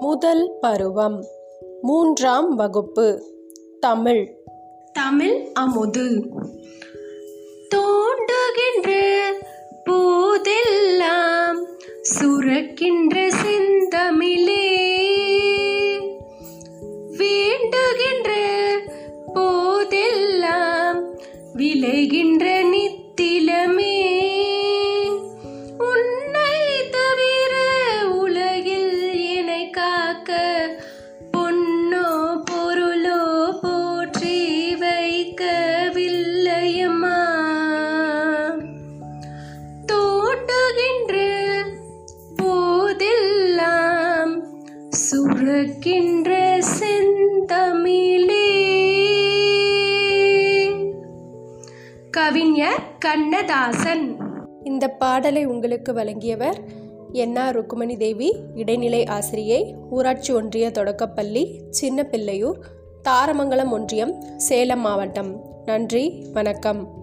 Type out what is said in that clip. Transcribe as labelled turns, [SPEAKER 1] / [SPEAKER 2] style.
[SPEAKER 1] முதல் பருவம். மூன்றாம் வகுப்பு. தமிழ்.
[SPEAKER 2] தமிழ் அமுது. தோண்டுகின்ற போதெல்லாம் சுரக்கின்ற செந்தமிழே. வேண்டுகின்ற போதெல்லாம் விளைகின்ற நித்திலம் காக்க பொன்னோ பொருளோ போற்றி வைக்கவில்லையம்மா. தோட்டுகின்ற போதெல்லாம் சுரக்கின்ற செந்தமிழே. கவிஞர் கண்ணதாசன்.
[SPEAKER 1] இந்த பாடலை உங்களுக்கு வழங்கியவர் என்ஆர் ருக்குமணி தேவி இடைநிலை ஆசிரியை ஊராட்சி ஒன்றிய தொடக்கப்பள்ளி சின்னப்பிள்ளையூர் தாரமங்கலம் ஒன்றியம் சேலம் மாவட்டம். நன்றி வணக்கம்.